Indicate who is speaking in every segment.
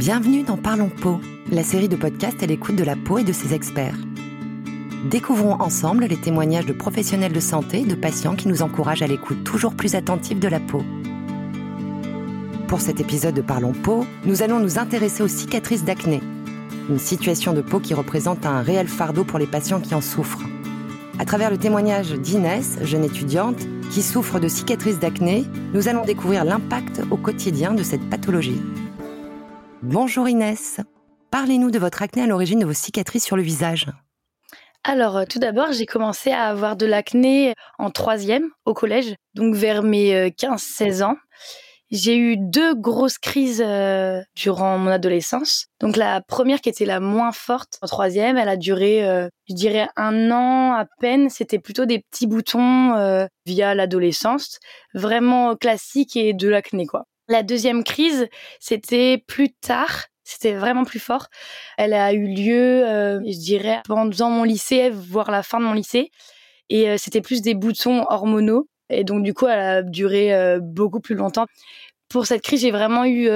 Speaker 1: Bienvenue dans Parlons Peau, la série de podcasts à l'écoute de la peau et de ses experts. Découvrons ensemble les témoignages de professionnels de santé et de patients qui nous encouragent à l'écoute toujours plus attentive de la peau. Pour cet épisode de Parlons Peau, nous allons nous intéresser aux cicatrices d'acné, une situation de peau qui représente un réel fardeau pour les patients qui en souffrent. À travers le témoignage d'Inès, jeune étudiante, qui souffre de cicatrices d'acné, nous allons découvrir l'impact au quotidien de cette pathologie. Bonjour Inès. Parlez-nous de votre acné à l'origine de vos cicatrices sur le visage.
Speaker 2: Alors, euh, tout d'abord, j'ai commencé à avoir de l'acné en troisième au collège, donc vers mes 15-16 euh, ans. J'ai eu deux grosses crises euh, durant mon adolescence. Donc la première qui était la moins forte en troisième, elle a duré, je dirais, un an à peine. C'était plutôt des petits boutons via l'adolescence, vraiment classique et de l'acné quoi. La deuxième crise, c'était plus tard. C'était vraiment plus fort. Elle a eu lieu, euh, je dirais, pendant mon lycée, voire la fin de mon lycée. Et euh, c'était plus des boutons hormonaux. Et donc, du coup, elle a duré euh, beaucoup plus longtemps. Pour cette crise, j'ai vraiment eu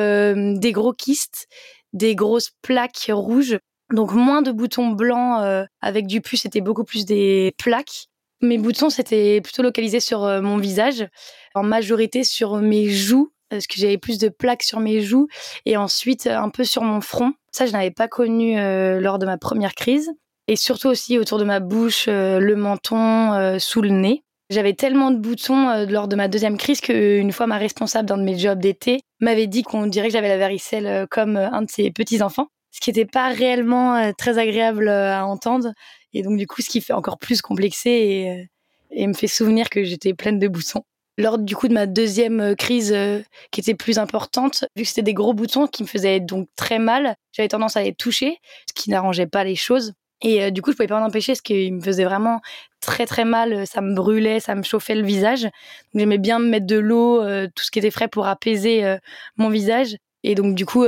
Speaker 2: des gros kystes, des grosses plaques rouges. Donc, moins de boutons blancs avec du pus, c'était beaucoup plus des plaques. Mes boutons, c'était plutôt localisé sur mon visage, en majorité sur mes joues parce que j'avais plus de plaques sur mes joues et ensuite un peu sur mon front. Ça, je n'avais pas connu euh, lors de ma première crise. Et surtout aussi autour de ma bouche, euh, le menton, euh, sous le nez. J'avais tellement de boutons lors de ma deuxième crise qu'une fois ma responsable d'un de mes jobs d'été m'avait dit qu'on dirait que j'avais la varicelle comme un de ses petits-enfants. Ce qui n'était pas réellement très agréable à entendre. Et donc du coup, ce qui fait encore plus complexé et, et me fait souvenir que j'étais pleine de boutons lors du coup de ma deuxième euh, crise euh, qui était plus importante, vu que c'était des gros boutons qui me faisaient donc très mal, j'avais tendance à les toucher, ce qui n'arrangeait pas les choses. Et euh, du coup, je pouvais pas m'en empêcher, parce qu'il me faisait vraiment très très mal. Ça me brûlait, ça me chauffait le visage. Donc j'aimais bien me mettre de l'eau, tout ce qui était frais pour apaiser mon visage. Et donc du coup,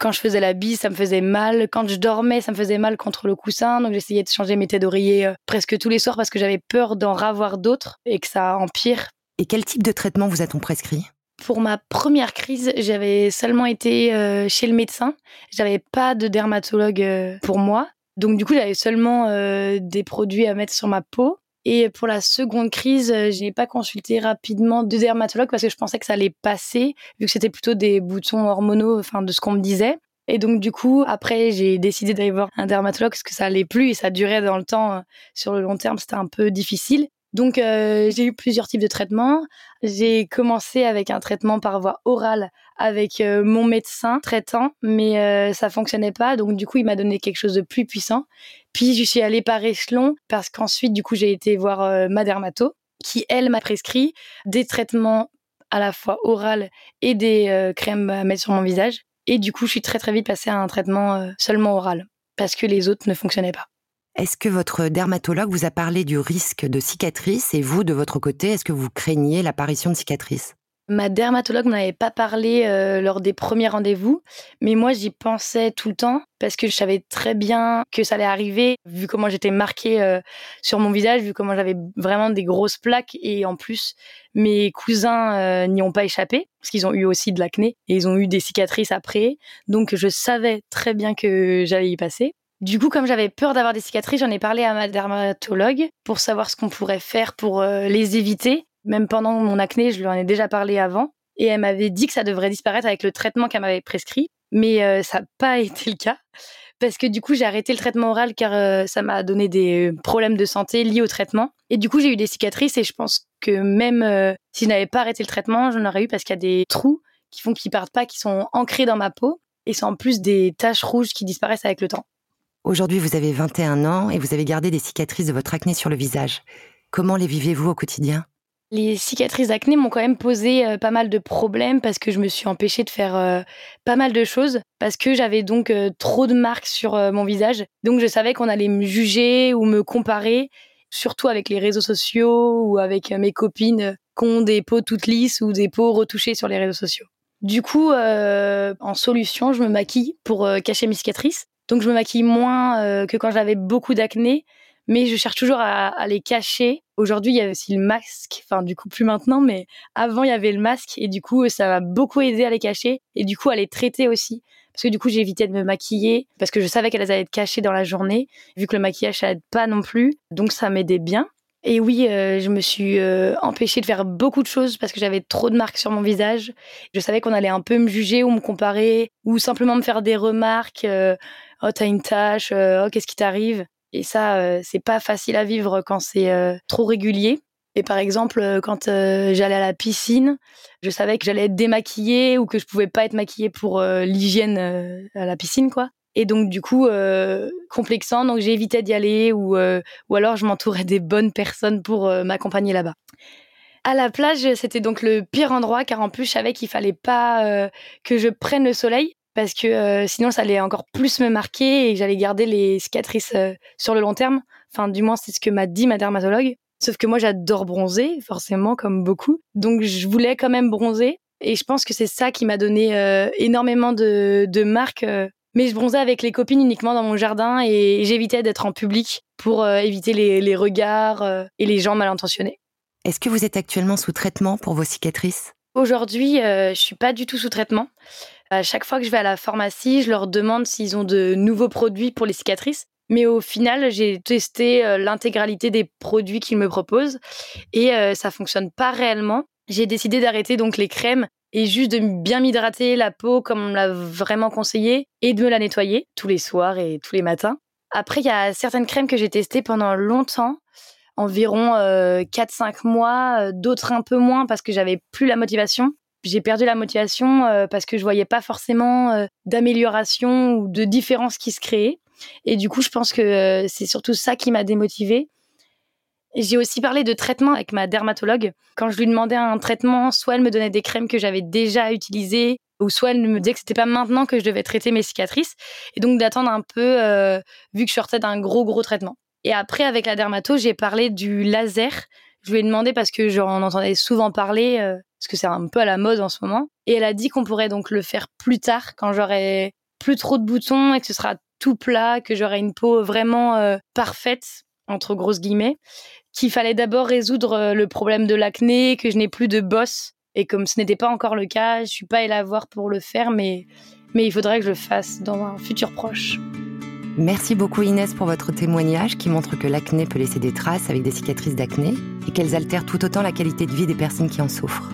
Speaker 2: quand je faisais la bise, ça me faisait mal. Quand je dormais, ça me faisait mal contre le coussin. Donc j'essayais de changer mes têtes d'oreiller presque tous les soirs parce que j'avais peur d'en ravoir d'autres et que ça empire
Speaker 1: et quel type de traitement vous a-t-on prescrit?
Speaker 2: Pour ma première crise, j'avais seulement été euh, chez le médecin. J'avais pas de dermatologue euh, pour moi. Donc du coup, j'avais seulement euh, des produits à mettre sur ma peau. Et pour la seconde crise, je n'ai pas consulté rapidement de dermatologue parce que je pensais que ça allait passer, vu que c'était plutôt des boutons hormonaux, enfin de ce qu'on me disait. Et donc du coup, après, j'ai décidé d'aller voir un dermatologue parce que ça allait plus et ça durait dans le temps. Sur le long terme, c'était un peu difficile. Donc euh, j'ai eu plusieurs types de traitements. J'ai commencé avec un traitement par voie orale avec euh, mon médecin traitant, mais euh, ça fonctionnait pas. Donc du coup il m'a donné quelque chose de plus puissant. Puis je suis allée par échelon parce qu'ensuite du coup j'ai été voir ma dermato qui elle m'a prescrit des traitements à la fois oral et des crèmes à mettre sur mon visage. Et du coup je suis très très vite passée à un traitement seulement oral parce que les autres ne fonctionnaient pas.
Speaker 1: Est-ce que votre dermatologue vous a parlé du risque de cicatrices et vous, de votre côté, est-ce que vous craignez l'apparition de cicatrices?
Speaker 2: Ma dermatologue n'en avait pas parlé euh, lors des premiers rendez-vous, mais moi j'y pensais tout le temps parce que je savais très bien que ça allait arriver, vu comment j'étais marquée euh, sur mon visage, vu comment j'avais vraiment des grosses plaques et en plus mes cousins euh, n'y ont pas échappé parce qu'ils ont eu aussi de l'acné et ils ont eu des cicatrices après, donc je savais très bien que j'allais y passer. Du coup, comme j'avais peur d'avoir des cicatrices, j'en ai parlé à ma dermatologue pour savoir ce qu'on pourrait faire pour euh, les éviter. Même pendant mon acné, je lui en ai déjà parlé avant. Et elle m'avait dit que ça devrait disparaître avec le traitement qu'elle m'avait prescrit. Mais euh, ça n'a pas été le cas. Parce que du coup, j'ai arrêté le traitement oral car euh, ça m'a donné des problèmes de santé liés au traitement. Et du coup, j'ai eu des cicatrices et je pense que même si je n'avais pas arrêté le traitement, j'en aurais eu parce qu'il y a des trous qui font qu'ils partent pas, qui sont ancrés dans ma peau. Et c'est en plus des taches rouges qui disparaissent avec le temps.
Speaker 1: Aujourd'hui, vous avez 21 ans et vous avez gardé des cicatrices de votre acné sur le visage. Comment les vivez-vous au quotidien?
Speaker 2: Les cicatrices d'acné m'ont quand même posé euh, pas mal de problèmes parce que je me suis empêchée de faire euh, pas mal de choses parce que j'avais donc euh, trop de marques sur mon visage. Donc je savais qu'on allait me juger ou me comparer, surtout avec les réseaux sociaux ou avec mes copines qui ont des peaux toutes lisses ou des peaux retouchées sur les réseaux sociaux. Du coup, en solution, je me maquille pour cacher mes cicatrices. Donc je me maquille moins euh, que quand j'avais beaucoup d'acné, mais je cherche toujours à, les cacher. Aujourd'hui, il y a aussi le masque, enfin du coup plus maintenant, mais avant il y avait le masque et du coup ça m'a beaucoup aidé à les cacher et du coup à les traiter aussi. Parce que du coup j'évitais de me maquiller parce que je savais qu'elles allaient être cachées dans la journée, vu que le maquillage ça aide pas non plus, donc ça m'aidait bien. Et oui, euh, je me suis euh, empêchée de faire beaucoup de choses parce que j'avais trop de marques sur mon visage. Je savais qu'on allait un peu me juger ou me comparer ou simplement me faire des remarques. Euh, oh, t'as une tâche. oh, qu'est-ce qui t'arrive? Et ça, c'est pas facile à vivre quand c'est trop régulier. Et par exemple, quand j'allais à la piscine, je savais que j'allais être démaquillée ou que je pouvais pas être maquillée pour l'hygiène à la piscine, quoi. Et donc du coup, euh, complexant, donc j'ai évité d'y aller ou, euh, ou alors je m'entourais des bonnes personnes pour euh, m'accompagner là-bas. À la plage, c'était donc le pire endroit car en plus je savais qu'il fallait pas euh, que je prenne le soleil parce que sinon ça allait encore plus me marquer et j'allais garder les cicatrices sur le long terme. Enfin, du moins c'est ce que m'a dit ma dermatologue. Sauf que moi j'adore bronzer, forcément comme beaucoup. Donc je voulais quand même bronzer et je pense que c'est ça qui m'a donné énormément de, de marques mais je bronzais avec les copines uniquement dans mon jardin et j'évitais d'être en public pour euh, éviter les, regards euh, et les gens mal intentionnés.
Speaker 1: Est-ce que vous êtes actuellement sous traitement pour vos cicatrices?
Speaker 2: Aujourd'hui, euh, je suis pas du tout sous traitement. À chaque fois que je vais à la pharmacie, je leur demande s'ils ont de nouveaux produits pour les cicatrices. Mais au final, j'ai testé l'intégralité des produits qu'ils me proposent et ça fonctionne pas réellement. J'ai décidé d'arrêter donc les crèmes et juste de bien m'hydrater la peau comme on l'a vraiment conseillé et de me la nettoyer tous les soirs et tous les matins. Après, il y a certaines crèmes que j'ai testées pendant longtemps, environ 4-5 euh, mois, euh, d'autres un peu moins parce que j'avais plus la motivation. J'ai perdu la motivation euh, parce que je voyais pas forcément d'amélioration ou de différence qui se créait. Et du coup, je pense que c'est surtout ça qui m'a démotivée. J'ai aussi parlé de traitement avec ma dermatologue. Quand je lui demandais un traitement, soit elle me donnait des crèmes que j'avais déjà utilisées, ou soit elle me disait que c'était pas maintenant que je devais traiter mes cicatrices, et donc d'attendre un peu, euh, vu que je sortais d'un gros gros traitement. Et après, avec la dermato, j'ai parlé du laser. Je lui ai demandé parce que j'en entendais souvent parler, euh, parce que c'est un peu à la mode en ce moment. Et elle a dit qu'on pourrait donc le faire plus tard, quand j'aurai plus trop de boutons et que ce sera tout plat, que j'aurai une peau vraiment euh, parfaite entre grosses guillemets qu'il fallait d'abord résoudre euh, le problème de l'acné, que je n'ai plus de bosse. Et comme ce n'était pas encore le cas, je suis pas allée voir pour le faire, mais, mais il faudrait que je le fasse dans un futur proche.
Speaker 1: Merci beaucoup Inès pour votre témoignage qui montre que l'acné peut laisser des traces avec des cicatrices d'acné et qu'elles altèrent tout autant la qualité de vie des personnes qui en souffrent.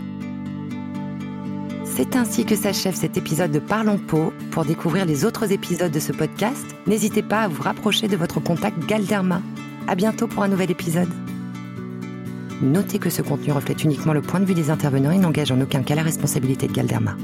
Speaker 1: C'est ainsi que s'achève cet épisode de Parlons Peau. Pour découvrir les autres épisodes de ce podcast, n'hésitez pas à vous rapprocher de votre contact Galderma. À bientôt pour un nouvel épisode. Notez que ce contenu reflète uniquement le point de vue des intervenants et n'engage en aucun cas la responsabilité de Galderma.